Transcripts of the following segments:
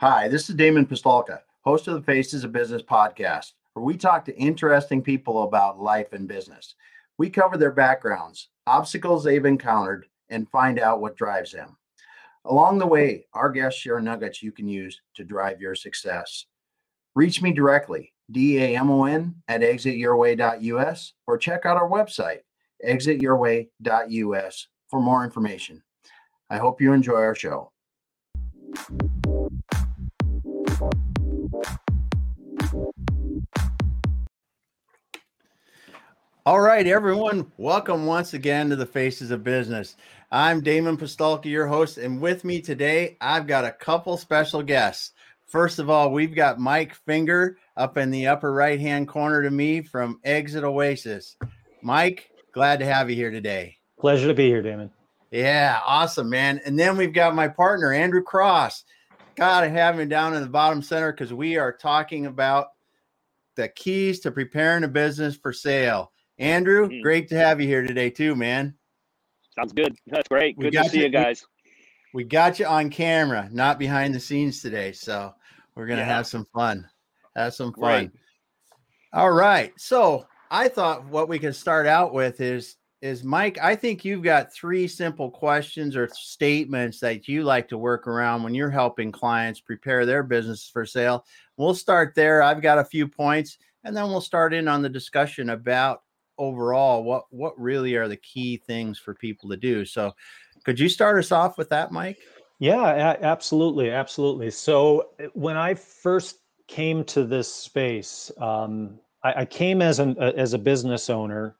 Hi, this is Damon Pistolka, host of the Faces of Business podcast, where we talk to interesting people about life and business. We cover their backgrounds, obstacles they've encountered, and find out what drives them. Along the way, our guests share nuggets you can use to drive your success. Reach me directly, D-A-M-O-N at exityourway.us, or check out our website, exityourway.us, for more information. I hope you enjoy our show. All right, everyone, welcome once again to the Faces of Business. I'm Damon Pistolka, your host, and with me today, I've got a couple special guests. First of all, we've got Mike Finger up in the upper right hand corner to me from Exit Oasis. Mike, glad to have you here today. Pleasure to be here, Damon. Yeah, awesome, man. And then we've got my partner, Andrew Cross. Gotta have him down in the bottom center because we are talking about the keys to preparing a business for sale. Andrew, mm-hmm. great to have you here today, too, man. Sounds good. That's great. Good to see you, you guys. We, we, got you on camera, not behind the scenes today. So we're going to yeah. have some fun. Have some fun. Right. All right. So I thought what we could start out with is is Mike, I think you've got three simple questions or statements that you like to work around when you're helping clients prepare their business for sale. We'll start there. I've got a few points and then we'll start in on the discussion about overall what what really are the key things for people to do? So could you start us off with that mike? Yeah absolutely absolutely. So eh, when i first came to this space um, I, I, came as an as a business owner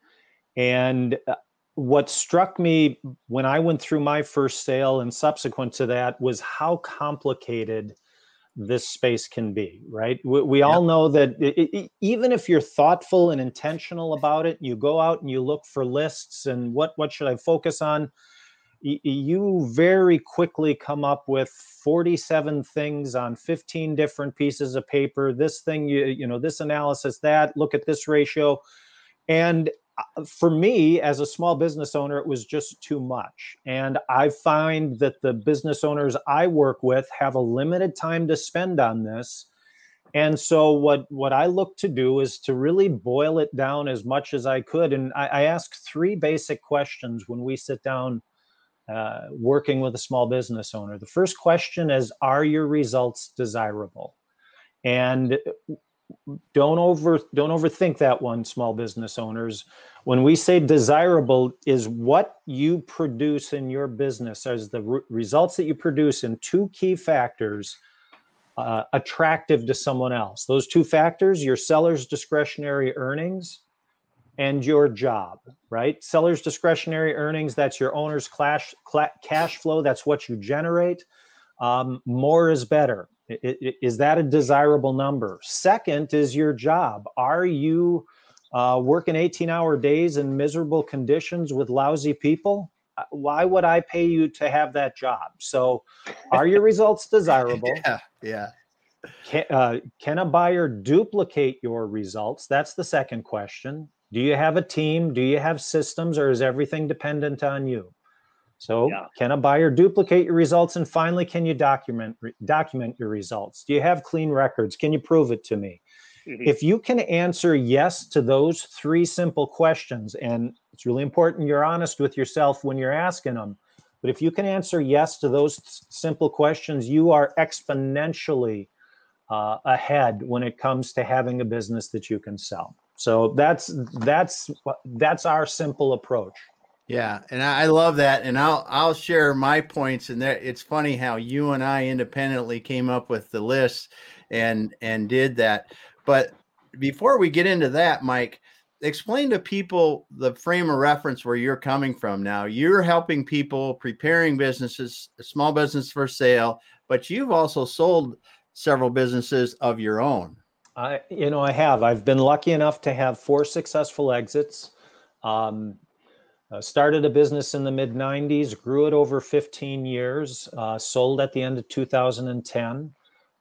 and uh, what struck me when i went through my first sale and subsequent to that was how complicated this space can be, right? We, we all know that it, it, even if you're thoughtful and intentional about it, you go out and you look for lists and what what should I focus on? Y- you very quickly come up with 47 things on 15 different pieces of paper. This thing, you you know, this analysis, that. Look at this ratio, and for me as a small business owner it was just too much. And i find that the business owners i work with have a limited time to spend on this. And so what what i look to do is to really boil it down as much as i could. And i, I ask three basic questions when we sit down uh, working with a small business owner. The first question is are your results desirable? And don't over don't overthink that one small business owners. When we say desirable is what you produce in your business as the re- results that you produce in two key factors uh, attractive to someone else. Those two factors your seller's discretionary earnings and your job right? Seller's discretionary earnings that's your owner's cash cash flow that's what you generate. Um, more is better is that a desirable number? Second is your job. Are you uh, working 18 hour days in miserable conditions with lousy people? Uh, why would I pay you to have that job? So, are your results desirable? yeah, yeah. Can, uh, can a buyer duplicate your results? That's the second question. Do you have a team? Do you have systems, or is everything dependent on you? So, yeah. can a buyer duplicate your results? And finally, can you document re- document your results? Do you have clean records? Can you prove it to me? Mm-hmm. If you can answer yes to those three simple questions, and it's really important you're honest with yourself when you're asking them. But if you can answer yes to those simple questions, you are exponentially uh, ahead when it comes to having a business that you can sell. So that's that's that's our simple approach. Yeah, and I love that, and I'll I'll share my points. And that it's funny how you and I independently came up with the list and and did that. But before we get into that, Mike, explain to people the frame of reference where you're coming from. Now you're helping people preparing businesses, small business for sale, but you've also sold several businesses of your own. I, you know, I have. I've been lucky enough to have four successful exits. Um, uh, started a business in the mid 90s, grew it over 15 years, uh, sold at the end of 2010.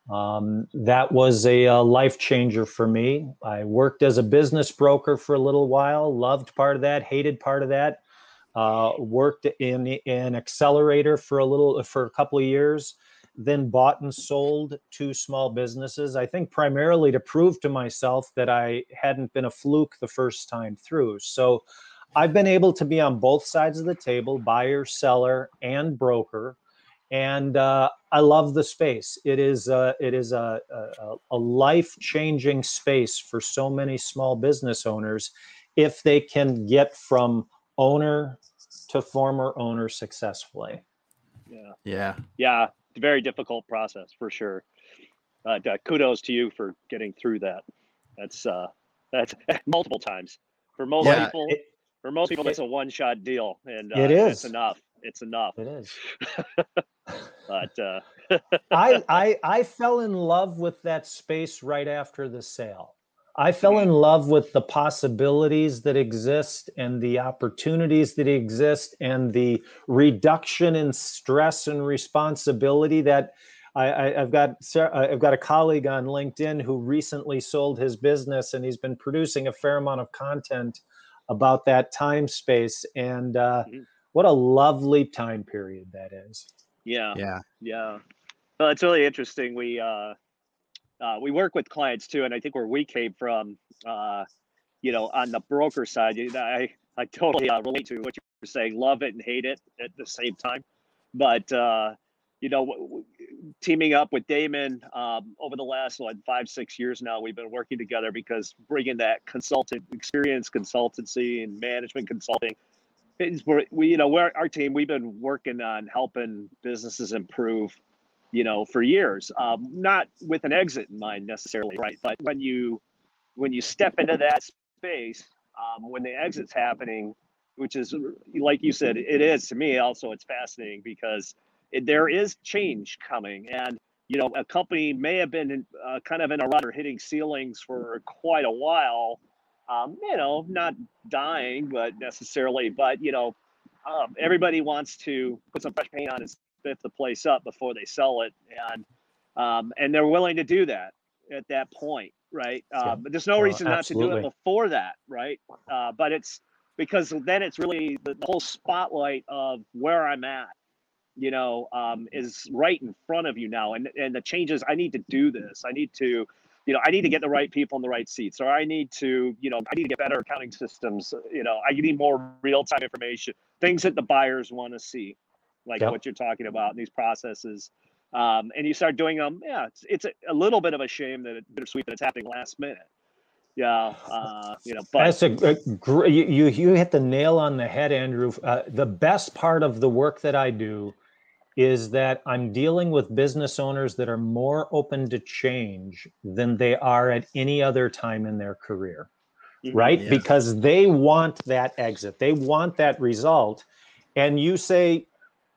Um, that was a, a, life changer for me. I worked as a business broker for a little while, loved part of that, hated part of that. Uh, worked in an accelerator for a little for a couple of years, then bought and sold two small businesses. I think primarily to prove to myself that I hadn't been a fluke the first time through. So I've been able to be on both sides of the table, buyer, seller, and broker. And uh, I love the space. It is a, it is a, a, a life changing space for so many small business owners if they can get from owner to former owner successfully. Yeah. Yeah. Yeah. It's a very difficult process for sure. Uh, kudos to you for getting through that. That's uh, that's multiple times for most yeah, people. It, for most people, it's a one-shot deal, and uh, it is. It's enough. It's enough. It is. but uh, I, I I fell in love with that space right after the sale. I fell in love with the possibilities that exist and the opportunities that exist and the reduction in stress and responsibility that I, have got I've got a colleague on LinkedIn who recently sold his business and he's been producing a fair amount of content about that time space and uh, mm-hmm. what a lovely time period that is. Yeah, yeah, yeah. Well, it's really interesting. We uh, uh, we work with clients too, and I think where we came from, uh, you know, on the broker side, you know, I I totally uh, relate to what you're saying. Love it and hate it at the same time, but uh, you know, teaming up with Damon um, over the last what five six years now, we've been working together because bringing that consultant experience, consultancy, and management consulting. Where we, you know, we're our team. We've been working on helping businesses improve you know, for years. Um, not with an exit in mind necessarily, right? But when you when you step into that space, um, when the exit's happening, which is like you said, it is to me also. It's fascinating because there is change coming, and you know, a company may have been uh, kind of in a rut or hitting ceilings for quite a while. Um, you know, not dying, but necessarily, but you know, um, everybody wants to put some fresh paint on and fifth the place up before they sell it, and um, and they're willing to do that at that point, right? Uh, but there's no reason not to do it before that, right? Uh, but it's because then it's really the, the, whole spotlight of where I'm at, you know, um, is right in front of you now, and and the changes. I need to do this. I need to. You know, I need to get the right people in the right seats, or I need to, you know, I need to get better accounting systems. You know, I need more real-time information, things that the buyers want to see like yep. what you're talking about in these processes. Um, and you start doing them. Yeah, it's, it's a, a, little bit of a shame that it's bittersweet that it's happening last minute. Yeah, uh, you know, but that's a, a great. You you hit the nail on the head, Andrew. Uh, the best part of the work that I do is that I'm dealing with business owners that are more open to change than they are at any other time in their career, mm-hmm. right? Yeah. Because they want that exit, they want that result, and you say,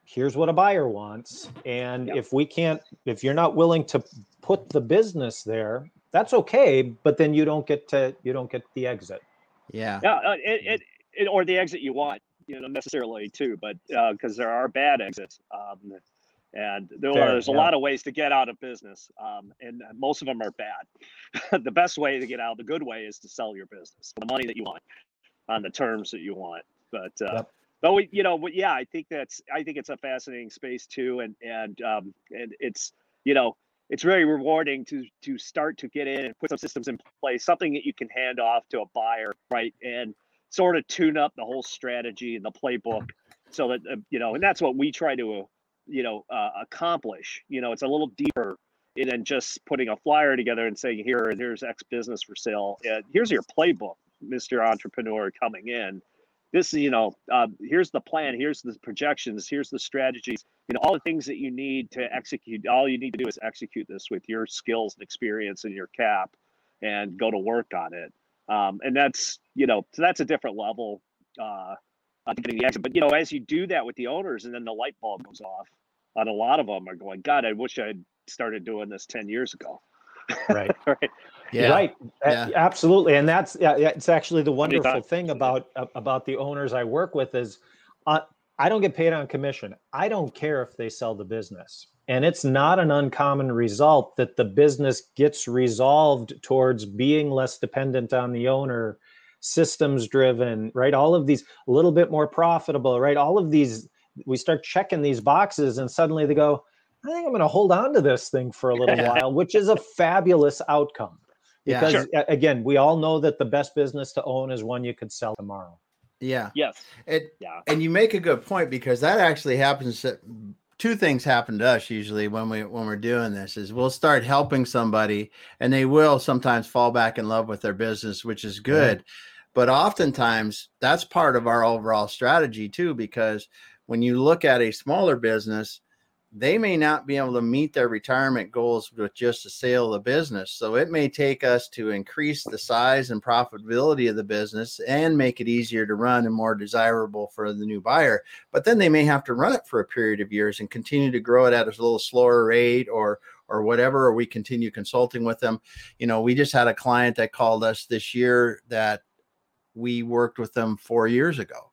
here's what a buyer wants and yep. if we can't if you're not willing to put the business there that's okay but then you don't get to you don't get the exit yeah yeah uh, it, it, it, or the exit you want you know necessarily too but because uh, there are bad exits um, and there, Fair, there's a lot of ways to get out of business um, and most of them are bad. The best way to get out the good way is to sell your business the money that you want on the terms that you want but uh, yep. but we, you know, but yeah, I think that's I think it's a fascinating space too, and and um, and it's you know it's very rewarding to to start to get in and put some systems in place, something that you can hand off to a buyer, right, and sort of tune up the whole strategy and the playbook, so that uh, you know, and that's what we try to uh, you know uh, accomplish. You know, it's a little deeper than just putting a flyer together and saying here here's X business for sale. and here's your playbook, Mister Entrepreneur, coming in this you know uh, here's the plan here's the projections here's the strategies you know all the things that you need to execute all you need to do is execute this with your skills and experience and your cap and go to work on it um, and that's you know so that's a different level uh, getting the exit but you know as you do that with the owners and then the light bulb goes off on a lot of them are going god i wish i'd started doing this 10 years ago right right yeah. Right. Yeah. Absolutely. And that's yeah, it's actually the wonderful thing about about the owners I work with is uh, I don't get paid on commission. I don't care if they sell the business. And it's not an uncommon result that the business gets resolved towards being less dependent on the owner, systems driven, right? All of these a little bit more profitable, right? All of these we start checking these boxes and suddenly they go, I think I'm going to hold on to this thing for a little while, which is a fabulous outcome. Because Yeah. a- again, we all know that the best business to own is one you could sell tomorrow. Yeah. Yes. It, Yeah. and you make a good point because that actually happens that two things happen to us usually when we when we're doing this is we'll start helping somebody and they will sometimes fall back in love with their business which is good. But oftentimes that's part of our overall strategy too because when you look at a smaller business they may not be able to meet their retirement goals with just the sale of the business. So it may take us to increase the size and profitability of the business and make it easier to run and more desirable for the new buyer. But then they may have to run it for a period of years and continue to grow it at a little slower rate or or whatever, or we continue consulting with them. You know, we just had a client that called us this year that we worked with them four years ago.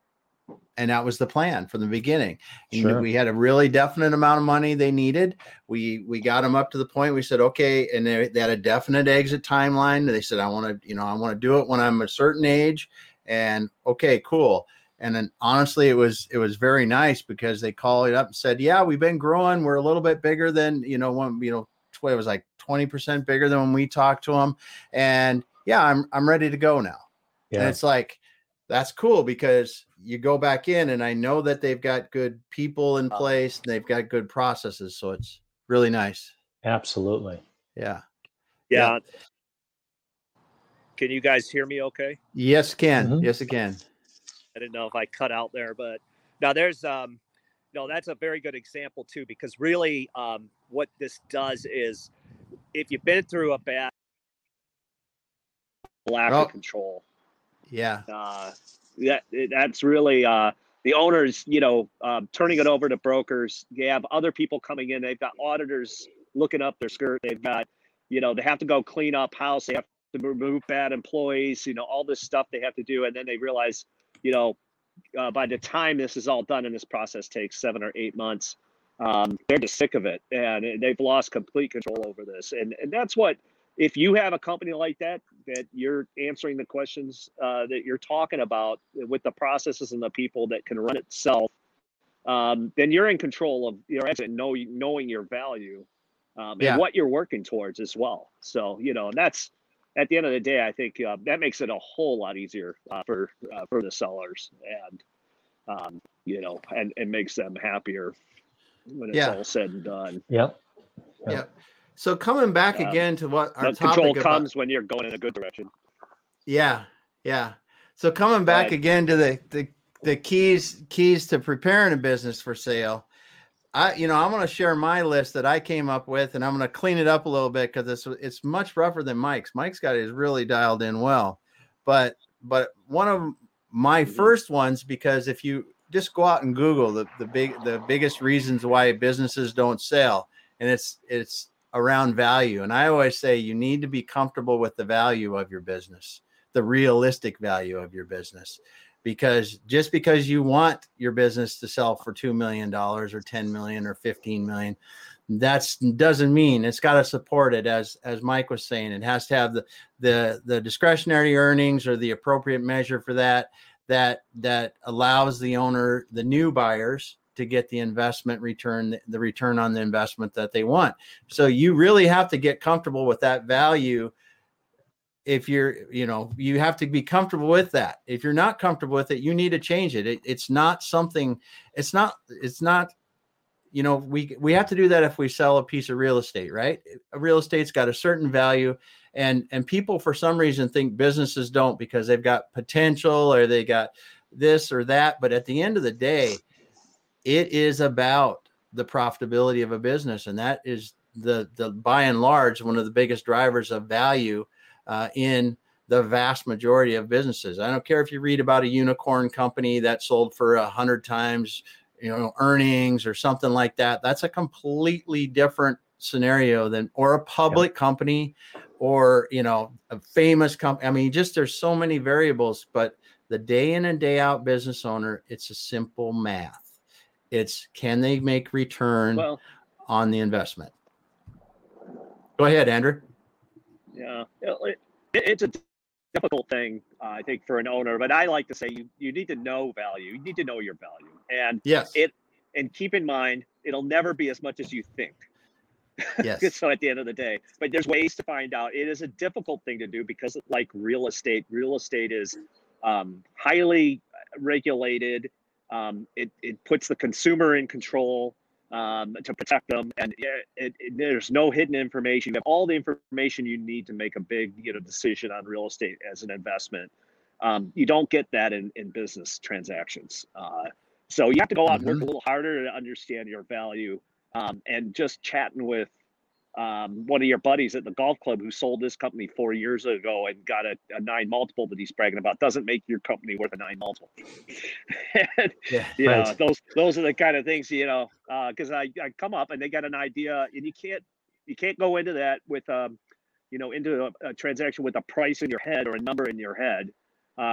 And that was the plan from the beginning. And Sure. we had a really definite amount of money they needed. We we got them up to the point we said, okay, and they, they had a definite exit timeline. They said, I want to, you know, I want to do it when I'm a certain age. And okay, cool. And then honestly, it was it was very nice because they called it up and said, Yeah, we've been growing. We're a little bit bigger than, you know, when you know, it was like 20% bigger than when we talked to them. And yeah, I'm I'm ready to go now. And it's like, that's cool because you go back in and I know that they've got good people in Uh. place and they've got good processes. So it's really nice. Absolutely. Yeah. Yeah. Yeah. Can you guys hear me okay? Yes, can. Mhm. Yes, it can. I didn't know if I cut out there, but now there's um no, that's a very good example too, because really um what this does is if you've been through a bad Lack Oh. of control. Yeah. Uh, that that's really uh, the owners. You know, um, turning it over to brokers. They have other people coming in. They've got auditors looking up their skirt. They've got, you know, they have to go clean up house. They have to remove bad employees. You know, all this stuff they have to do, and then they realize, you know, uh, by the time this is all done, and this process takes seven or eight months, um, they're just sick of it, and they've lost complete control over this. And and that's what if you have a company like that that you're answering the questions uh, that you're talking about with the processes and the people that can run itself um, then you're in control of your exit know, knowing your value um, Yeah. and what you're working towards as well so you know and that's at the end of the day i think uh, that makes it a whole lot easier uh, for uh, for the sellers and um, you know and, and makes them happier when it's Yeah. all said and done Yep. Yeah. Yeah. So coming back Um, again to what our the control about, comes when you're going in a good direction Yeah, yeah. So coming back again to the, the the keys keys to preparing a business for sale. I you know I'm going to share my list that I came up with, and I'm going to clean it up a little bit because it's it's much rougher than Mike's. Mike's got it really dialed in well, but but one of my Mhm. first ones because if you just go out and Google the the big the biggest reasons why businesses don't sell, and it's it's around value. And I always say you need to be comfortable with the value of your business the realistic value of your business because just because you want your business to sell for 2 million dollars or 10 million or 15 million that's doesn't mean it's got to support it as as mike was saying it has to have the the the discretionary earnings or the appropriate measure for that that that allows the owner the new buyers to get the investment return the return on the investment that they want. So you really have to get comfortable with that value if you're you know you have to be comfortable with that. If you're not comfortable with it you need to change it. it it's not something it's not it's not you know we we have to do that if we sell a piece of real estate right? Real estate's got a certain value and and people for some reason think businesses don't because they've got potential or they got this or that but at the end of the day it is about the profitability of a business and that is the the by and large one of the biggest drivers of value uh, in the vast majority of businesses. I don't care if you read about a unicorn company that sold for a hundred times, you know, earnings or something like that. That's a completely different scenario than or a public company or you know a famous company. I mean, just there's so many variables, but the day in and day out business owner, it's a simple math. It's can they make return well on the investment? Go ahead, Andrew. Yeah, it, it, it's a difficult thing, uh, I think, for an owner. But I like to say you you need to know value. You need to know your value, and Yes. It- and keep in mind it'll never be as much as you think. Yes. so at the end of the day, but there's ways to find out. It is a difficult thing to do because, like real estate, real estate is um, highly regulated. Um, it, it puts the consumer in control um, to protect them, and it, it, it, there's no hidden information. You have all the information you need to make a big you know decision on real estate as an investment. Um, you don't get that in, in business transactions. Uh, so you have to go out and work a little harder to understand your value. Um, and just chatting with um, one of your buddies at the golf club who sold this company four years ago and got a, a nine multiple that he's bragging about doesn't make your company worth a nine multiple. and, Yeah. you know, those those are the kind of things you know because I, I come up and they got an idea and you can't you can't go into that with um you know into a, a transaction with a price in your head or a number in your head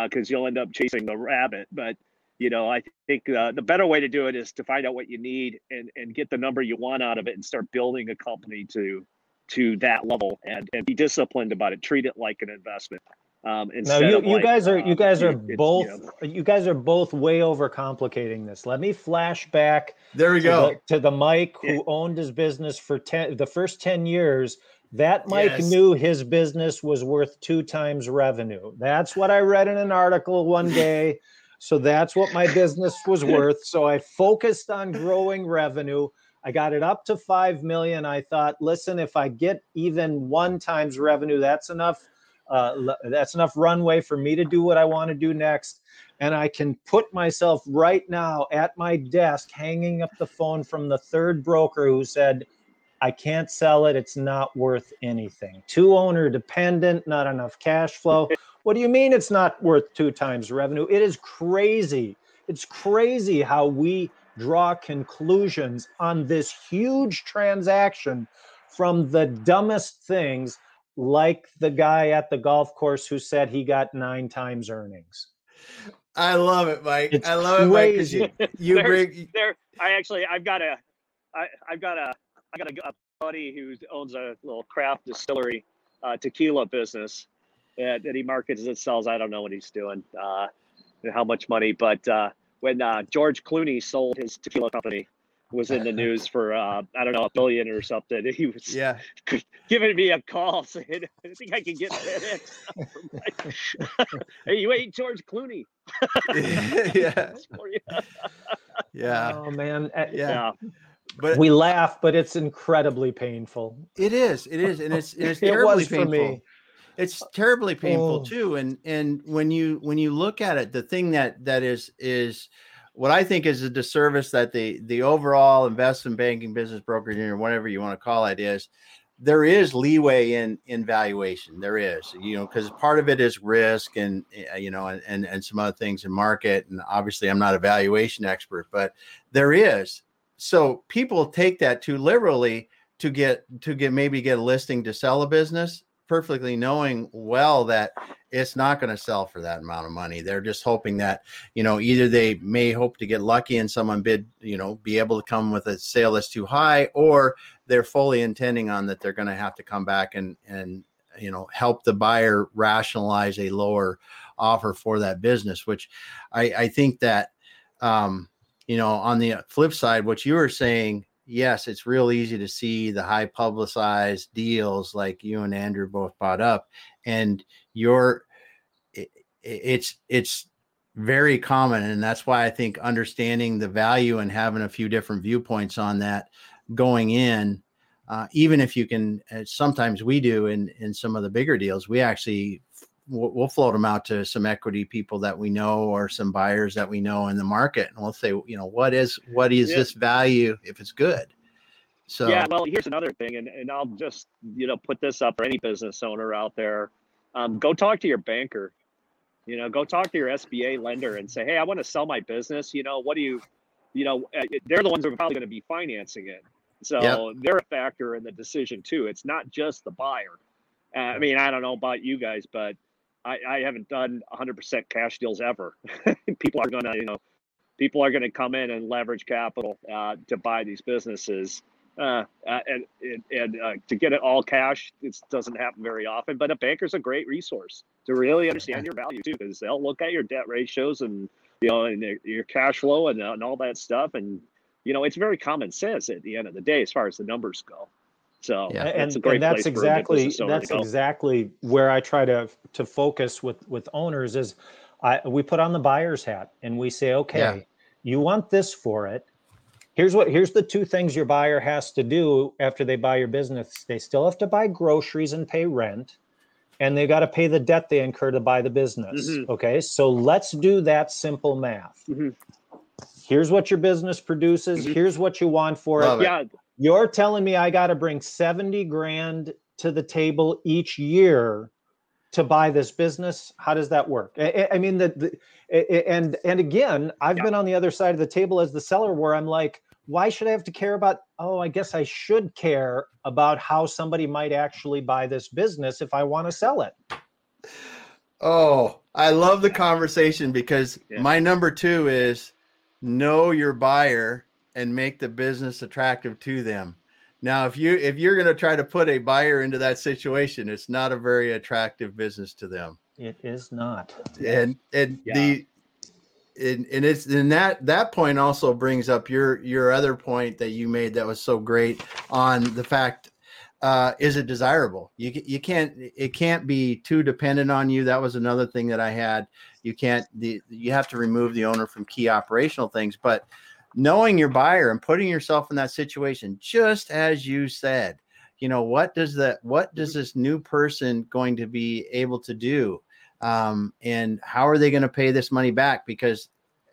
because you'll end up chasing the rabbit but you know i think uh, the better way to do it is to find out what you need and and get the number you want out of it and start building a company to to that level and and be disciplined about it treat it like an investment um No, instead you, you like, guys are you uh, guys are it- you both know, you guys are both way overcomplicating this. Let me flash back There we to go. the, to the Mike who Yeah. owned his business for ten the first ten years. That Mike Yes. knew his business was worth two times revenue. That's what I read in an article one day. So that's what my business was worth. So I focused on growing revenue. I got it up to five million. I thought, listen, if I get even one times revenue, that's enough. Uh, that's enough runway for me to do what I want to do next. And I can put myself right now at my desk, hanging up the phone from the third broker who said, I can't sell it. It's not worth anything. Two owner dependent, not enough cash flow. What do you mean it's not worth two times revenue? It is crazy. It's crazy how we draw conclusions on this huge transaction from the dumbest things, like the guy at the golf course who said he got nine times earnings. I love it, Mike. It's I love it, Mike. crazy. You, you bring there i actually i've got a i i've got a i got a, a buddy who owns a little craft distillery uh, tequila business that, that he markets and sells i don't know what he's doing uh and how much money but uh when uh george clooney sold his tequila company was in the news for uh i don't know a billion or something he was yeah. giving me a call saying i think i can get that hey you ain't george clooney yeah. for. Yeah. Oh man, Uh, Yeah. yeah But we laugh, but it's incredibly painful. it is. It is. And it's it's It terribly painful. me. It's terribly painful Oh. too. And and when you when you look at it, the thing that that is is what I think is a disservice that the the overall investment banking business brokerage or whatever you want to call it is there is leeway in in valuation there is you know because part of it is risk and uh, you know and, and and some other things in market and obviously i'm not a valuation expert but there is so people take that too liberally to get to get maybe get a listing to sell a business perfectly knowing well that it's not going to sell for that amount of money. They're just hoping that you know either they may hope to get lucky and someone bid you know be able to come with a sale that's too high or they're fully intending on that they're going to have to come back and and you know help the buyer rationalize a lower offer for that business which i i think that um you know on the flip side what you were saying yes it's real easy to see the high publicized deals like you and andrew both brought up and you're it, it's it's very common and that's why i think understanding the value and having a few different viewpoints on that going in uh, even if you can uh, sometimes we do in in some of the bigger deals we actually we'll, we'll float them out to some equity people that we know or some buyers that we know in the market and we'll say you know what is what is Yeah. this value if it's good? So yeah well here's another thing and, and i'll just you know put this up for any business owner out there. Um, go talk to your banker. You know go talk to your sba lender and say hey i want to sell my business. You know what do you you know uh, they're the ones who are probably going to be financing it. So Yep. they're a factor in the decision too. It's not just the buyer. Uh, i mean i don't know about you guys but i, I haven't done 100% cash deals ever people are going to you know people are going to come in and leverage capital uh, to buy these businesses uh, uh, and and, uh, to get it all cash, it doesn't happen very often. But a banker's a great resource to really understand your value too, because they'll look at your debt ratios and you know and your- your cash flow and, uh, and all that stuff, and you know, it's very common sense at the end of the day as far as the numbers go. So yeah. and, and that's exactly that's exactly where I try to to focus with with owners is I we put on the buyer's hat and we say, okay, yeah. you want this for it. Here's what here's the two things your buyer has to do after they buy your business. They still have to buy groceries and pay rent and they got to pay the debt they incur to buy the business. Mm-hmm. Okay. So let's do that simple math. Mm-hmm. Here's what your business produces. Mm-hmm. Here's what you want for Love it. it. Yeah. You're telling me I got to bring 70 grand to the table each year to buy this business. How does that work? I, I mean, the, the, and, and again, I've yeah. been on the other side of the table as the seller where I'm like, why should I have to care about? Oh, I guess I should care about how somebody might actually buy this business if I want to sell it. Oh, I love the conversation because yeah. my number two is know your buyer and make the business attractive to them. Now, if you if you're going to try to put a buyer into that situation, it's not a very attractive business to them. It is not. And and yeah. the and, and it's and that that point also brings up your your other point that you made that was so great on the fact uh, is it desirable you you can't it can't be too dependent on you that was another thing that i had you can't the you have to remove the owner from key operational things but knowing your buyer and putting yourself in that situation just as you said you know what does that what does this new person going to be able to do um, and how are they going to pay this money back? Because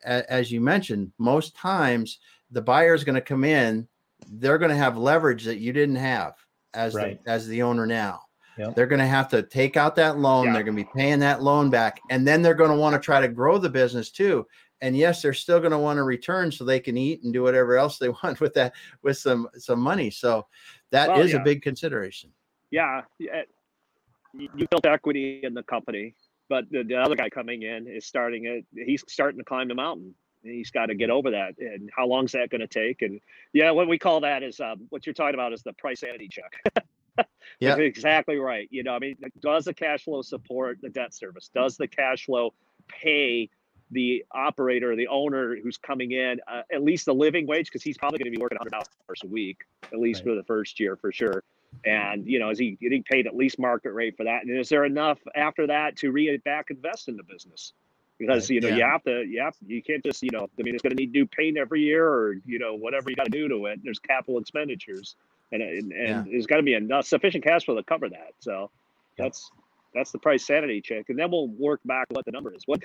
a, as you mentioned, most times the buyer is going to come in, they're going to have leverage that you didn't have as right. the, as the owner now. Yep. They're going to have to take out that loan. Yeah. They're going to be paying that loan back, and then they're going to want to try to grow the business too. And yes, they're still going to want to return so they can eat and do whatever else they want with that with some some money. So that well, is yeah. a big consideration. Yeah, you built equity in the company but the, the, other guy coming in is starting it. He's starting to climb the mountain. He's got to get over that. And how long is that going to take? And yeah, what we call that is um, what you're talking about is the price sanity check. yeah, exactly right. You know, I mean, does the cash flow support the debt service? Does the cash flow pay the operator, the owner who's coming in, uh, at least the living wage, because he's probably going to be working 100 hours a week, at least right. for the first year for sure. And you know, is he getting paid at least market rate for that? And is there enough after that to re back invest in the business? Because you know yeah. you have to, you have you can't just you know I mean it's going to need new paint every year or you know whatever you got to do to it. There's capital expenditures, and and, and yeah. there's got to be enough sufficient cash flow to cover that. So that's that's the price sanity check, and then we'll work back what the number is. What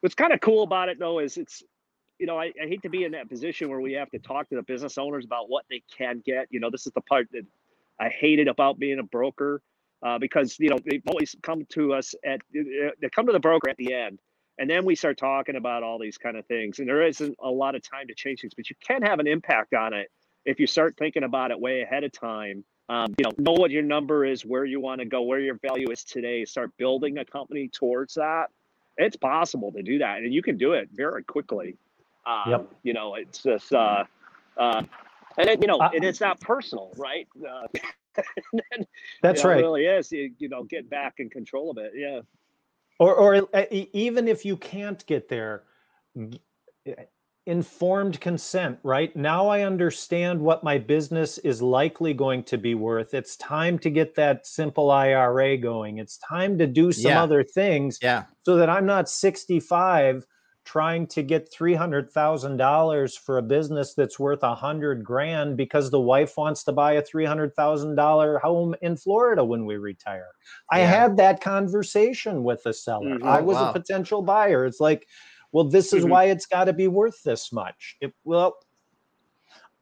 what's kind of cool about it though is it's you know, I, I, hate to be in that position where we have to talk to the business owners about what they can get. You know, this is the part that I hated about being a broker uh, because you know they always come to us at they come to the broker at the end, and then we start talking about all these kind of things. And there isn't a lot of time to change things, but you can have an impact on it if you start thinking about it way ahead of time. Um, you know, know what your number is, where you want to go, where your value is today. Start building a company towards that. It's possible to do that, and you can do it very quickly. Um, yep. You know, it's just. Uh, uh, and it, you know, uh, and it's not personal, right? Uh, then, that's you know, right. It really is. You, you know, get back in control of it. Yeah. Or, or uh, even if you can't get there, informed consent, right? Now I understand what my business is likely going to be worth. It's time to get that simple IRA going. It's time to do some yeah. other things yeah. so that I'm not 65 trying to get $300,000 for a business that's worth a hundred grand because the wife wants to buy a $300,000 home in Florida when we retire. Yeah. I had that conversation with the seller. Mm-hmm. I was wow. a potential buyer. It's like, well, this is mm-hmm. why it's got to be worth this much. It, well,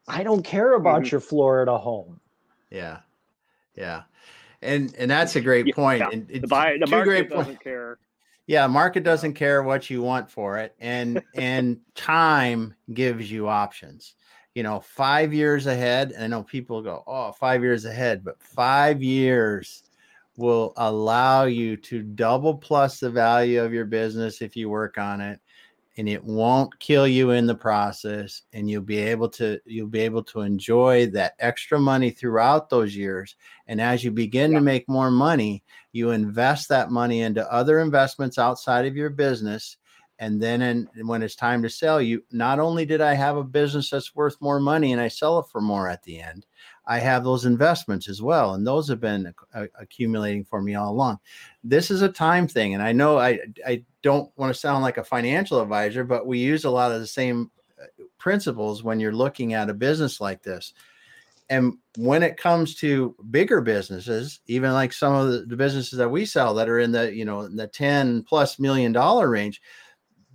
I don't care about mm-hmm. your Florida home. Yeah. Yeah. And and that's a great point. Yeah. And the buyer, the market doesn't point. care yeah, market doesn't care what you want for it, and and time gives you options. You know, five years ahead. And I know people go, "Oh, five years ahead," but five years will allow you to double plus the value of your business if you work on it and it won't kill you in the process and you'll be able to you'll be able to enjoy that extra money throughout those years and as you begin yeah. to make more money you invest that money into other investments outside of your business and then in, when it's time to sell you not only did i have a business that's worth more money and i sell it for more at the end i have those investments as well and those have been accumulating for me all along. This is a time thing and i know i i don't want to sound like a financial advisor but we use a lot of the same uh, principles when you're looking at a business like this. And when it comes to bigger businesses even like some of the, businesses that we sell that are in the you know the 10 plus million dollar range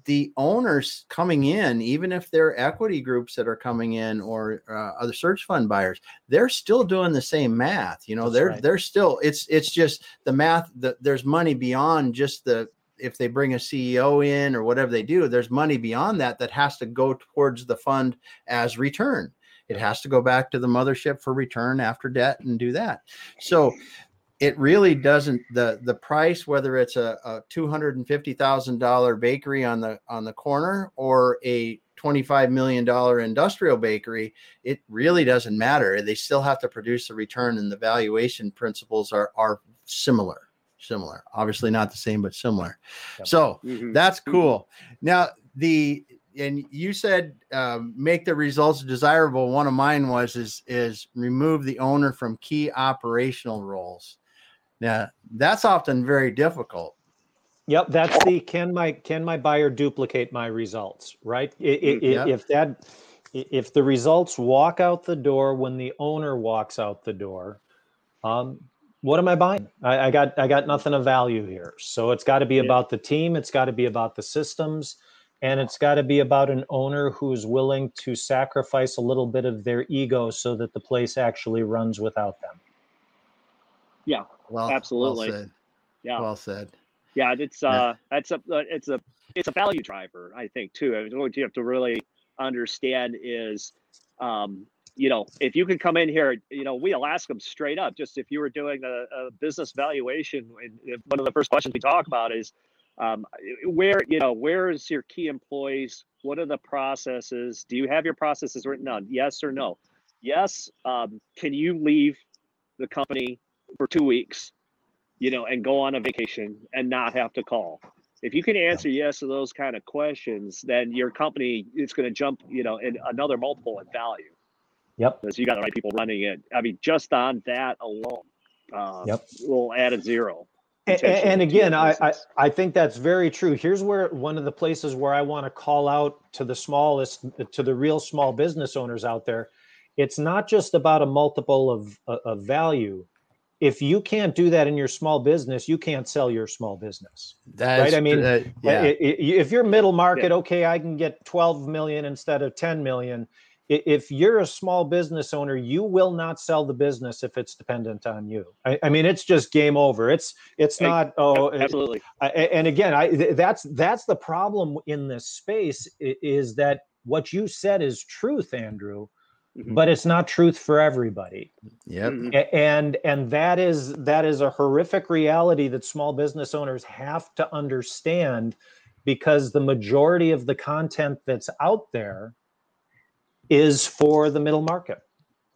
the owners coming in, even if they're equity groups that are coming in or uh, other search fund buyers, they're still doing the same math. You know, That's they're right. they're still it's it's just the math that there's money beyond just the if they bring a CEO in or whatever they do, there's money beyond that that has to go towards the fund as return. It has to go back to the mothership for return after debt and do that. So it really doesn't the the price whether it's a, a two hundred and fifty thousand dollar bakery on the on the corner or a $25 million industrial bakery, it really doesn't matter. They still have to produce a return, and the valuation principles are are similar. Similar, obviously not the same, but similar. Yep. So mm-hmm. that's mm-hmm. cool. Now the and you said um, make the results desirable. One of mine was is is remove the owner from key operational roles. Now, that's often very difficult. Yep, that's the can my can my buyer duplicate my results, right? It, yep. If that if the results walk out the door when the owner walks out the door, um, what am I buying? I, I, got I got nothing of value here. So it's got to be yeah. about the team. It's got to be about the systems, and it's got to be about an owner who's willing to sacrifice a little bit of their ego so that the place actually runs without them. Yeah, well, absolutely. Well yeah, well said. Yeah, it's uh, that's a uh, it's a it's a value driver, I think too. I mean, what you have to really understand is, um, you know, if you can come in here, you know, we'll ask them straight up. Just if you were doing a, a business valuation, one of the first questions we talk about is, um, where you know, where is your key employees? What are the processes? Do you have your processes written down? Yes or no? Yes. Um, can you leave the company for two weeks, you know, and go on a vacation and not have to call. If you can answer yes to those kind of questions, then your company is going to jump, you know, in another multiple in value. Yep. Because you got the right people running it. I mean, just on that alone, uh, yep. we'll add a zero. And, and, again, I, I, I think that's very true. Here's where one of the places where I want to call out to the smallest, to the real small business owners out there. It's not just about a multiple of, of value if you can't do that in your small business, you can't sell your small business. That's, right. I mean, uh, yeah. if you're middle market, yeah. okay, I can get 12 million instead of 10 million. If you're a small business owner, you will not sell the business if it's dependent on you. I, I mean, it's just game over. It's it's not. Oh, absolutely. and again, I that's that's the problem in this space is that what you said is truth, Andrew Mm-hmm. but it's not truth for everybody yep mm-hmm. and and that is that is a horrific reality that small business owners have to understand because the majority of the content that's out there is for the middle market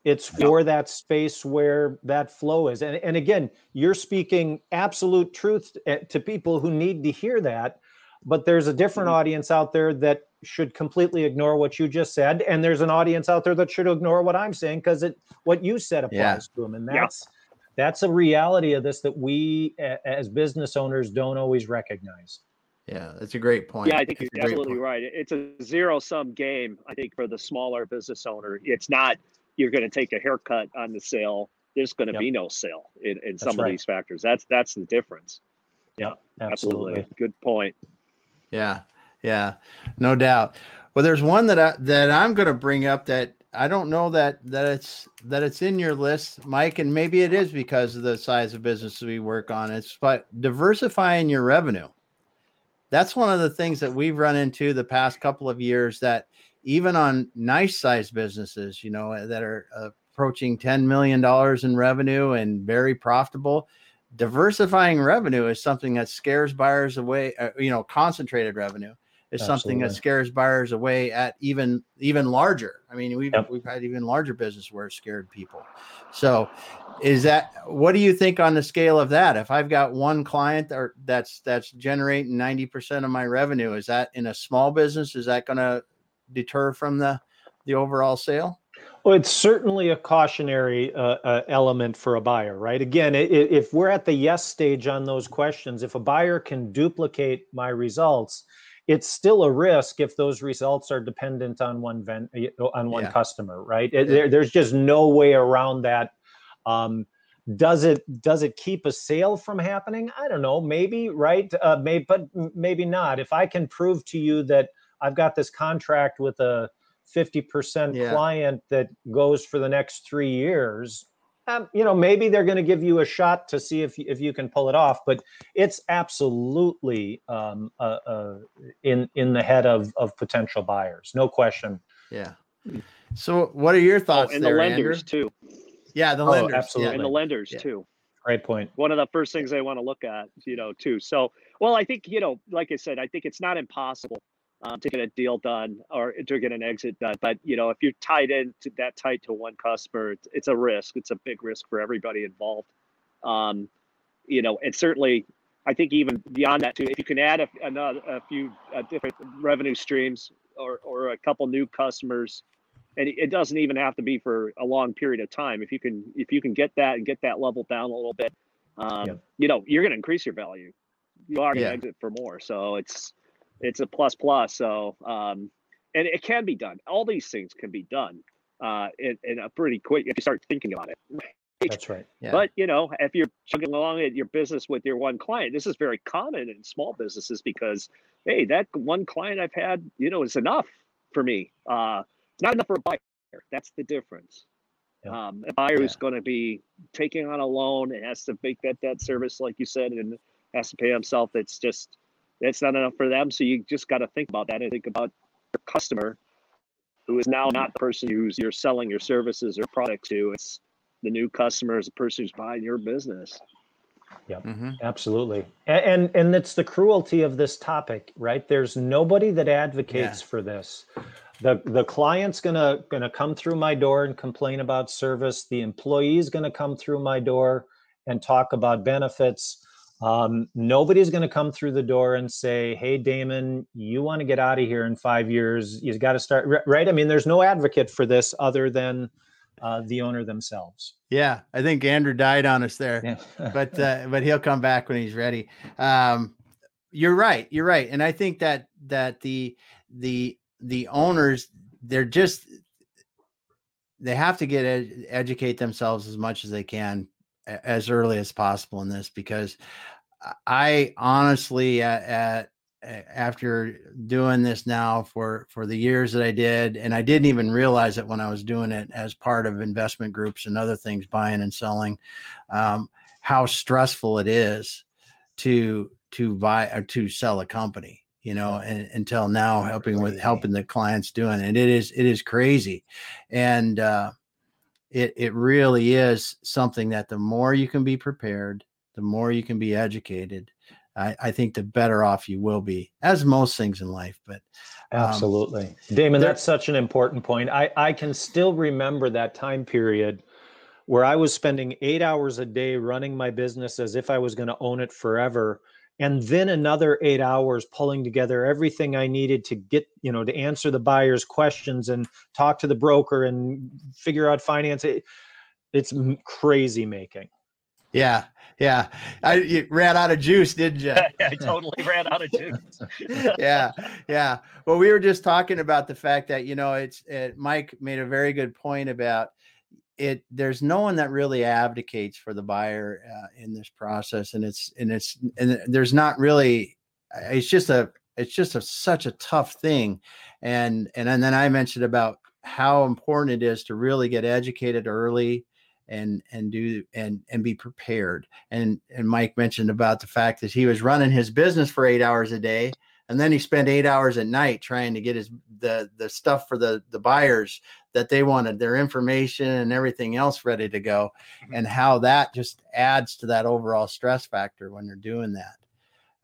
it's for yep. that space where that flow is and, and again you're speaking absolute truth eh, to people who need to hear that but there's a different mm-hmm. audience out there that should completely ignore what you just said and there's an audience out there that should ignore what i'm saying because it what you said applies yeah. to them and that's yeah. that's a reality of this that we as business owners don't always recognize yeah that's a great point yeah i think you're absolutely right it's a zero sum game i think for the smaller business owner it's not you're going to take a haircut on the sale there's going to yep. be no sale in, in some right. of these factors that's that's the difference yeah absolutely. absolutely good point yeah, yeah, no doubt. Well, there's one that I that I'm going to bring up that I don't know that that it's that it's in your list, Mike, and maybe it is because of the size of business we work on. It's but diversifying your revenue. That's one of the things that we've run into the past couple of years. That even on nice sized businesses, you know, that are approaching ten million dollars in revenue and very profitable, diversifying revenue is something that scares buyers away uh, you know concentrated revenue is Absolutely. something that scares buyers away at even even larger i mean we've yep. we've had even larger business where it scared people so is that what do you think on the scale of that? If I've got one client or that's that's generating 90% of my revenue, is that in a small business? Is that going to deter from the the overall sale? Well, it's certainly a cautionary uh, uh, element for a buyer, right? Again, if we're at the yes stage on those questions, if a buyer can duplicate my results, it's still a risk if those results are dependent on one ven- on one yeah. customer, right? Yeah. There, there's just no way around that. Um, does it does it keep a sale from happening? I don't know. Maybe right. Uh, maybe, but maybe not. If I can prove to you that I've got this contract with a 50% yeah. client that goes for the next three years, um, you know, maybe they're going to give you a shot to see if if you can pull it off. But it's absolutely um, uh, uh, in in the head of of potential buyers, no question. Yeah. So, what are your thoughts? Oh, and there, the lenders Andrew? too. Yeah, the lenders. oh, lenders, absolutely, and the lenders yeah. too. Great point. One of the first things they want to look at, you know, too. So, well, I think you know, like I said, I think it's not impossible um, to get a deal done or to get an exit done. But you know, if you're tied into that tight to one customer, it's, it's a risk. It's a big risk for everybody involved. Um, you know, and certainly, I think even beyond that too, if you can add a, another a few uh, different revenue streams or or a couple new customers, and it doesn't even have to be for a long period of time. If you can if you can get that and get that level down a little bit, um, yeah. you know, you're going to increase your value. You are going to yeah. exit for more. So it's it's a plus plus. So um, and it can be done. All these things can be done uh, in, in a pretty quick if you start thinking about it. That's right. Yeah. But you know, if you're chugging along at your business with your one client, this is very common in small businesses because hey, that one client I've had, you know, is enough for me. Uh, it's not enough for a buyer. That's the difference. Yeah. Um, a buyer yeah. who's going to be taking on a loan and has to make that debt service, like you said, and has to pay himself. It's just that's not enough for them. So you just got to think about that and think about your customer who is now not the person who's you're selling your services or product to. It's the new customer is the person who's buying your business. Yeah, mm-hmm. absolutely. And, and and it's the cruelty of this topic, right? There's nobody that advocates yeah. for this. The the client's gonna gonna come through my door and complain about service. The employee's gonna come through my door and talk about benefits um, nobody's going to come through the door and say, "Hey, Damon, you want to get out of here in five years? You've got to start." Right? I mean, there's no advocate for this other than uh, the owner themselves. Yeah, I think Andrew died on us there, yeah. but uh, but he'll come back when he's ready. Um, you're right. You're right, and I think that that the the the owners they're just they have to get ed- educate themselves as much as they can as early as possible in this because I honestly at, at after doing this now for for the years that I did and I didn't even realize it when I was doing it as part of investment groups and other things buying and selling um, how stressful it is to to buy or to sell a company you know and, until now helping with helping the clients doing it. It is it is crazy. And uh it it really is something that the more you can be prepared, the more you can be educated, I, I think the better off you will be, as most things in life. But um, absolutely, Damon, that's such an important point. I I can still remember that time period where I was spending eight hours a day running my business as if I was going to own it forever and then another eight hours pulling together everything i needed to get you know to answer the buyer's questions and talk to the broker and figure out finance. It, it's crazy making. Yeah yeah. I ran out of juice didn't you i totally ran out of juice. Yeah yeah. Well we were just talking about the fact that you know it's it, mike made a very good point about it there's no one that really advocates for the buyer uh, in this process and it's and it's and there's not really it's just a it's just a, such a tough thing and and and then i mentioned about how important it is to really get educated early and and do and and be prepared and and mike mentioned about the fact that he was running his business for eight hours a day and then he spent eight hours at night trying to get his the the stuff for the the buyers that they wanted their information and everything else ready to go. Mm-hmm. and how that just adds to that overall stress factor when you're doing that.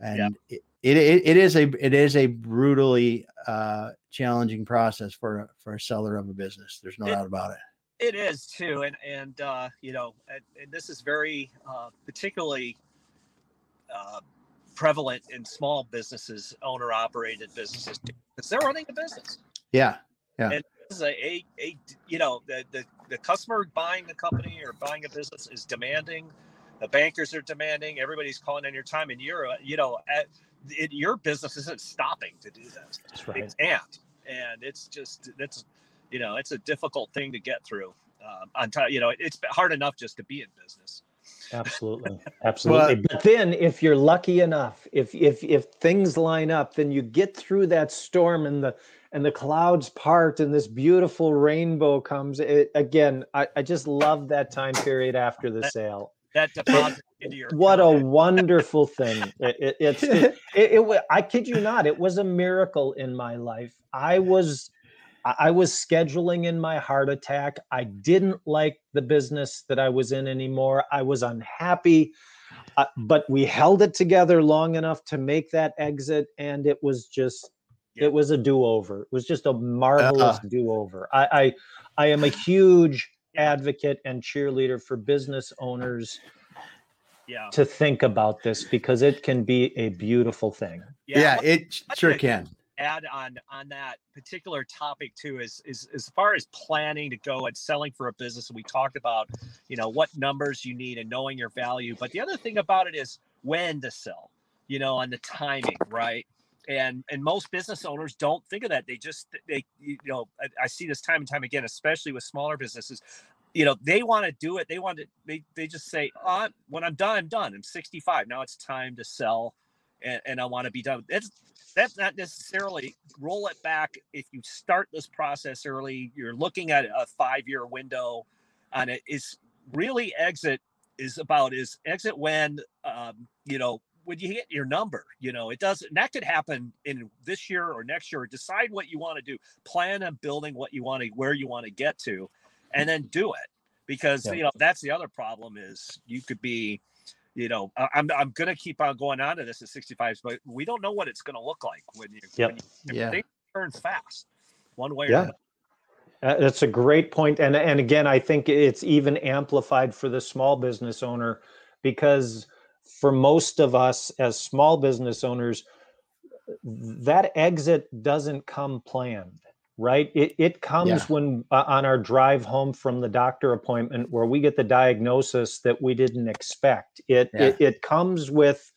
And yeah. it, it, it is a it is a brutally uh, challenging process for for a seller of a business. There's no it, doubt about it. It is too, and and uh, you know, and, and this is very uh, particularly uh, prevalent in small businesses, owner operated businesses, because they're running a business. Yeah, yeah. And this is a, a, a you know the, the the customer buying the company or buying a business is demanding. The bankers are demanding. Everybody's calling on your time, and you're uh, you know at, it, your business isn't stopping to do this. That's right. It can't, and it's just it's you know it's a difficult thing to get through. Um, on top, you know, it's hard enough just to be in business. Absolutely, absolutely. Well, but then, if you're lucky enough, if if if things line up, then you get through that storm and the and the clouds part and this beautiful rainbow comes. It, again, I, I just love that time period after the that, sale. That deposit into your what a wonderful thing! It, it, it's it, it, I kid you not, it was a miracle in my life. I was I was scheduling in my heart attack. I didn't like the business that I was in anymore. I was unhappy, uh, but we held it together long enough to make that exit, and it was just yeah. it was a do-over. It was just a marvelous uh, do-over. I, I I am a huge advocate and cheerleader for business owners yeah. to think about this because it can be a beautiful thing. Yeah, yeah it sure can add on on that particular topic too is is as far as planning to go and selling for a business we talked about you know what numbers you need and knowing your value but the other thing about it is when to sell you know on the timing right? And and most business owners don't think of that. They just they you know I, I see this time and time again especially with smaller businesses you know they want to do it. They want to they, they just say oh, when i'm done i'm done. I'm 65 now it's time to sell and, and i want to be done That's that's not necessarily roll it back. If you start this process early you're looking at a five year window on it is really exit is about is exit when um, you know when you hit your number you know it doesn't that could happen in this year or next year. Decide what you want to do. Plan on building what you want to where you want to get to and then do it. Because yeah. you know that's the other problem is you could be you know, I'm I'm gonna keep on going on to this at 65, but we don't know what it's gonna look like when you, yep. when you yeah. things turn fast, one way yeah. or another. Uh, that's a great point, and and again, I think it's even amplified for the small business owner because for most of us as small business owners, that exit doesn't come planned right? It, it comes yeah. when uh, on our drive home from the doctor appointment where we get the diagnosis that we didn't expect. It yeah. it, it, comes with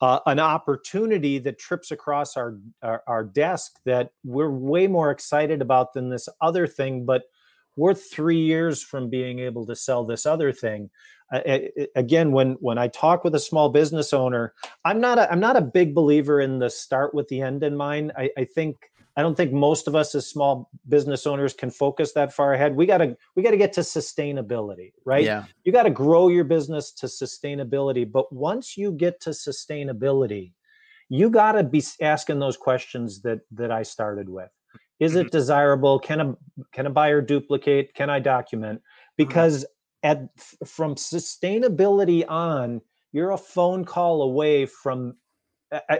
uh, an opportunity that trips across our, our, our desk that we're way more excited about than this other thing, but we're three years from being able to sell this other thing. Uh, again, when when I talk with a small business owner, I'm not a, I'm not a big believer in the start with the end in mind. I, I think I don't think most of us as small business owners can focus that far ahead. We got to we got to get to sustainability, right? Yeah. You got to grow your business to sustainability, but once you get to sustainability, you got to be asking those questions that that I started with. Is it mm-hmm. desirable? Can a can a buyer duplicate? Can I document? Mm-hmm. Because at from sustainability on, you're a phone call away from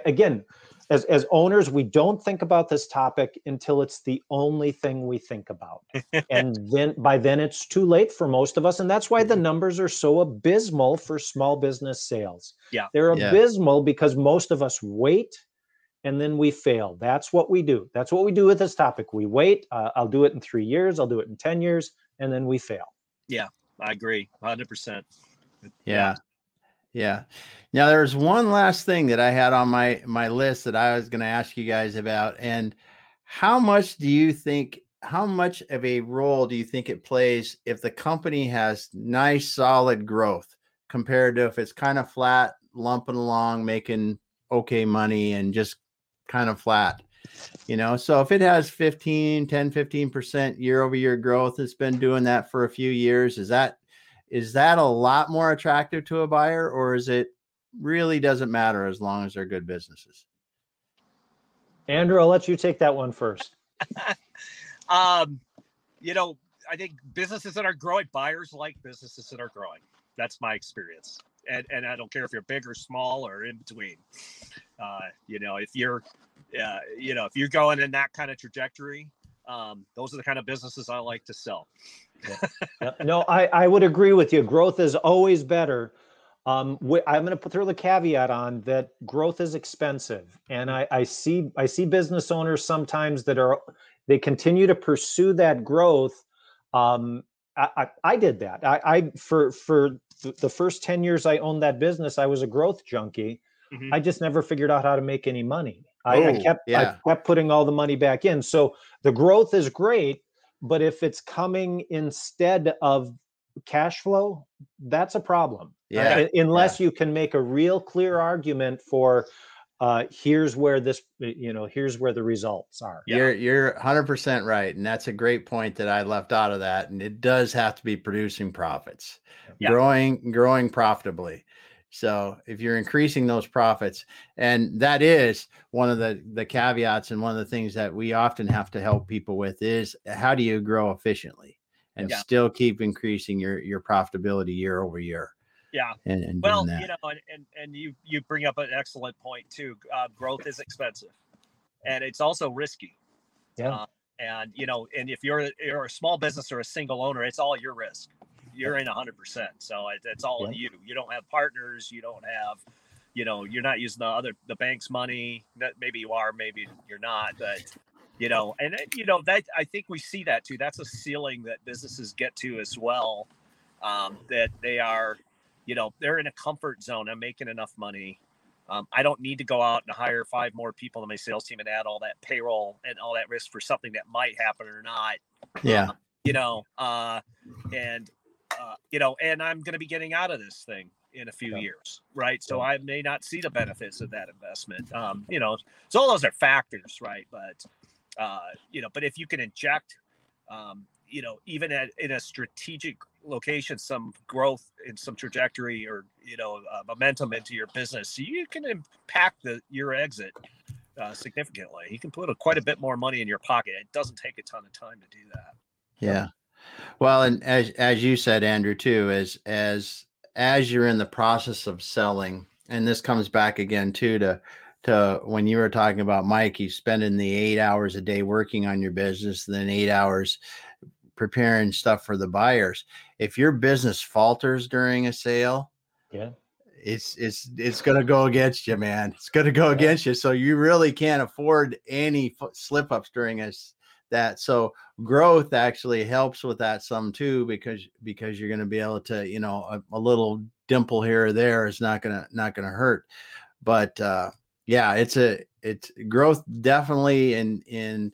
again as as owners we don't think about this topic until it's the only thing we think about. And then by then it's too late for most of us and that's why the mm-hmm. numbers are so abysmal for small business sales. Yeah. They're yeah. abysmal because most of us wait and then we fail. That's what we do. That's what we do with this topic. We wait uh, i'll do it in three years i'll do it in 10 years and then we fail. Yeah i agree 100% yeah. Yeah. Now there's one last thing that I had on my my list that I was going to ask you guys about and how much do you think how much of a role do you think it plays if the company has nice solid growth compared to if it's kind of flat lumping along making okay money and just kind of flat? You know so if it has 15 10 15% year over year growth it's been doing that for a few years is that is that a lot more attractive to a buyer or is it really doesn't matter as long as they're good businesses? Andrew i'll let you take that one first. Um you know i think businesses that are growing buyers like businesses that are growing. That's my experience. And, and i don't care if you're big or small or in between. Uh, you know if you're uh, you know if you're going in that kind of trajectory um, those are the kind of businesses i like to sell Yeah. No, I, I would agree with you. Growth is always better. Um, I'm going to throw the caveat on that growth is expensive, and I, I see I see business owners sometimes that are they continue to pursue that growth. Um, I, I, I did that. I, I for for th- the first ten years I owned that business, I was a growth junkie. Mhm. I just never figured out how to make any money. I, I Oh, kept yeah. I kept putting all the money back in. So the growth is great, but if it's coming instead of cash flow, that's a problem. Uh, Yeah, un- unless you can make a real clear argument for uh here's where this you know here's where the results are. Yeah. You're you're 100% right and that's a great point that I left out of that and it does have to be producing profits. Yeah. Growing growing profitably. So, if you're increasing those profits and that is one of the the caveats and one of the things that we often have to help people with is how do you grow efficiently and Yeah. still keep increasing your your profitability year over year Yeah. and, and Well, you know, and, and and you you bring up an excellent point too. Uh, growth is expensive, and it's also risky. Yeah. Uh, and you know, and if you're you're a small business or a single owner, it's all your risk. You're in hundred percent. So it, it's all Yeah. you. You don't have partners. You don't have, you know, you're not using the other the bank's money. That maybe you are, maybe you're not, but you know, and it- you know that I think we see that too. That's a ceiling that businesses get to as well. Um, that they are, you know, they're in a comfort zone. I'm making enough money. Um, I don't need to go out and hire five more people in my sales team and add all that payroll and all that risk for something that might happen or not. yeah. You know, uh, and uh, you know, and I'm going to be getting out of this thing in a few Yeah. years, right? So Yeah. I may not see the benefits of that investment. Um, you know, so all those are factors, right? But uh, you know, but if you can inject, um, you know, even at in a strategic location, some growth in some trajectory or you know uh, momentum into your business, you can impact the your exit uh, significantly. You can put a, quite a bit more money in your pocket. It doesn't take a ton of time to do that. Yeah. Well, and as as you said, Andrew, too, as as as you're in the process of selling, and this comes back again too to to when you were talking about Mike, you spending the eight hours a day working on your business, then eight hours preparing stuff for the buyers. If your business falters during a sale, Yeah. it's it's it's going to go against you, man. It's going to go against you. So you really can't afford any slip ups during us that. So growth actually helps with that some too, because because you're going to be able to, you know, a, a little dimple here or there is not gonna not gonna hurt. But uh, yeah, it's a it's growth definitely and in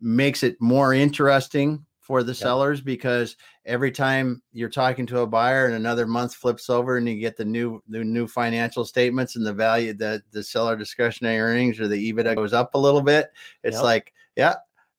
makes it more interesting for the sellers because every time you're talking to a buyer and another month flips over and you get the new the new financial statements and the value that the seller discretionary earnings or the EBITDA goes up a little bit, it's Yep. like, yeah,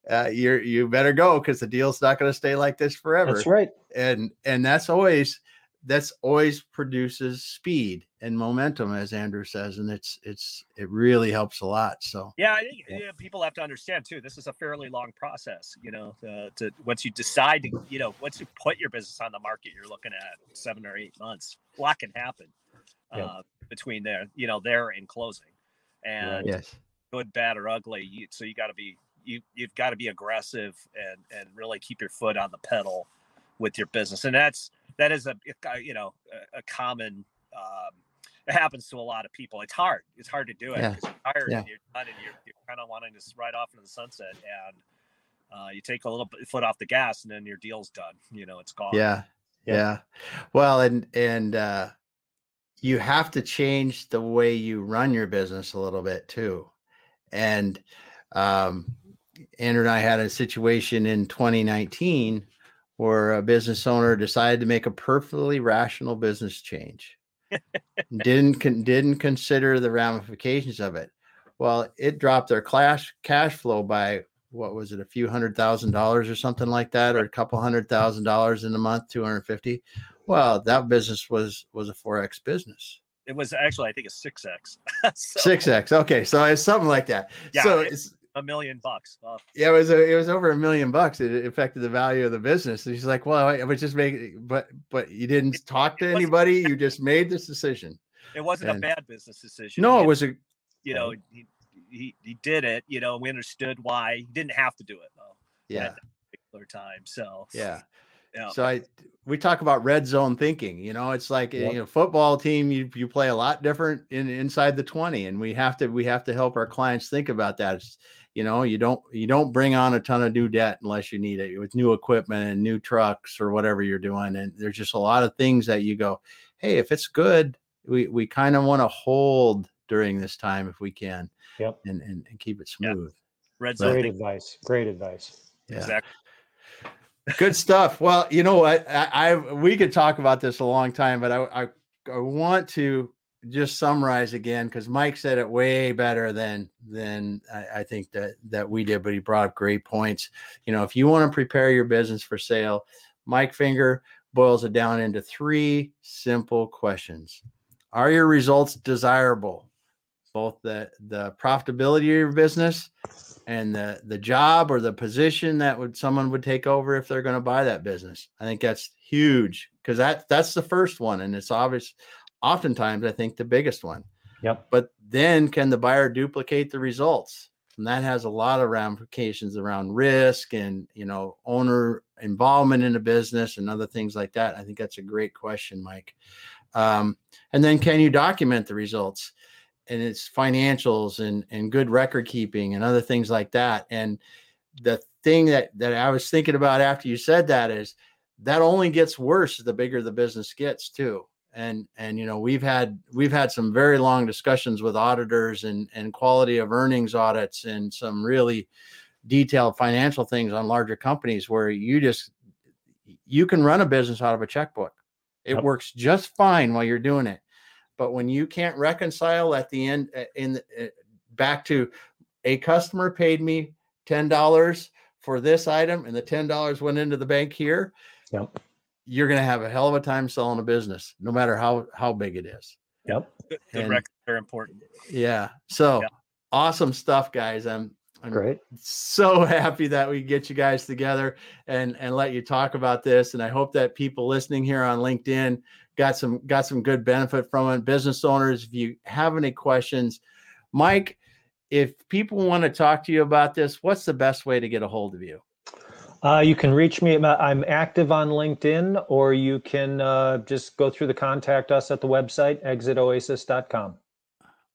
uh, you're you better go because the deal's not going to stay like this forever. That's right. And and that's always that's always produces speed and momentum, as Andrew says, and it's it's it really helps a lot. So Yeah, I think Yeah. yeah, people have to understand too. This is a fairly long process. You know, uh, to once you decide to, you know, once you put your business on the market, you're looking at seven or eight months. A lot can happen Yeah. uh, between there, you know, there and closing, and yes, good, bad, or ugly. You, so you got to be you you've got to be aggressive and and really keep your foot on the pedal with your business, and that's that is a you know a, common. Um, it happens to a lot of people. It's hard. It's hard to do it Yeah. because you're tired Yeah. and you're done and you're, you're kind of wanting to ride off into the sunset and uh, you take a little bit foot off the gas and then your deal's done. You know, it's gone. yeah, Yeah. yeah. Well, and and uh, you have to change the way you run your business a little bit too. And um, Andrew and I had a situation in 2019 where a business owner decided to make a perfectly rational business change. didn't con- didn't consider the ramifications of it. Well, it dropped their cash cash flow by what was it, a few hundred thousand dollars or something like that, or a couple hundred thousand dollars in a month, two hundred fifty. Well, that business was was a four X business, It was actually, I think, a six X. six x. Okay, so it's something like that. Yeah, so it- it's a million bucks. Well, yeah, it was a, it was over a million bucks. It affected the value of the business. And she's like, "Well, I was just making, but but you didn't It- talk to anybody. You just made this decision." it wasn't a bad business decision. No, He- it was a you know, he, he he did it. You know, we understood why he didn't have to do it though. yeah. at that particular time. So Yeah. Yeah. So I we talk about red zone thinking. You know, it's like yep. you know, football team. You you play a lot different in inside the twenty, and we have to we have to help our clients think about that. It's, you know, you don't you don't bring on a ton of new debt unless you need it with new equipment and new trucks or whatever you're doing. And there's just a lot of things that you go, hey, if it's good, we we kind of want to hold during this time if we can. Yep. And and, and keep it smooth. Red zone. Great advice. Great advice. Yeah. Exactly. Good stuff. Well, you know what? I, I, we could talk about this a long time, but I I, I want to just summarize again because Mike said it way better than than I, I, think that that we did, but he brought up great points. You know, if you want to prepare your business for sale, Mike Finger boils it down into three simple questions. Are your results desirable? Both the the profitability of your business and the the job or the position that would someone would take over if they're going to buy that business. I think that's huge because that that's the first one, and it's obvious. Oftentimes, I think the biggest one. Yep. But then, can the buyer duplicate the results? And that has a lot of ramifications around risk and you know owner involvement in a business and other things like that. I think that's a great question, Mike. Um, and then, can you document the results? and its financials and and good record keeping and other things like that. And the thing that that I was thinking about after you said that is that only gets worse the bigger the business gets too. And and you know we've had we've had some very long discussions with auditors and and quality of earnings audits and some really detailed financial things on larger companies where you just you can run a business out of a checkbook. It yep. works just fine while you're doing it but when you can't reconcile at the end, uh, in the, uh, back to a customer paid me ten dollars for this item, and the ten dollars went into the bank here. Yep. You're going to have a hell of a time selling a business, no matter how how big it is. Yep. The, the and, records are important. Yeah. So yep. awesome stuff, guys. I'm I'm Great. so happy that we get you guys together and and let you talk about this. And I hope that people listening here on LinkedIn got some got some good benefit from it. Business owners, if you have any questions, Mike, if people want to talk to you about this, what's the best way to get a hold of you? Uh, you can reach me. I'm active on LinkedIn, or you can uh, just go through the contact us at the website exitoasis.com.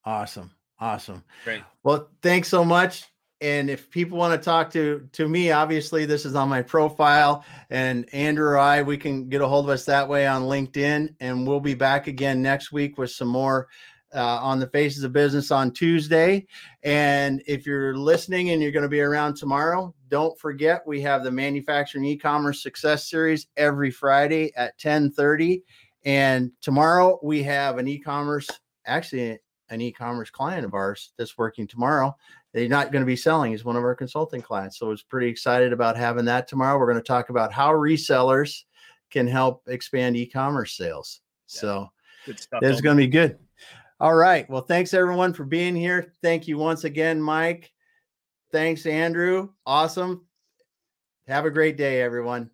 Awesome, awesome. Great. Well, thanks so much and if people want to talk to to me obviously this is on my profile and andrew or i we can get a hold of us that way on linkedin and we'll be back again next week with some more uh, on the faces of business on tuesday and if you're listening and you're going to be around tomorrow don't forget we have the manufacturing e-commerce success series every friday at 10:30 and tomorrow we have an e-commerce actually an e-commerce client of ours that's working tomorrow they're not going to be selling. He's one of our consulting clients. So I was pretty excited about having that tomorrow. We're going to talk about how resellers can help expand e-commerce sales. Yeah. So it's going to be good. All right. Well, thanks everyone for being here. Thank you once again, Mike. Thanks, Andrew. Awesome. Have a great day, everyone.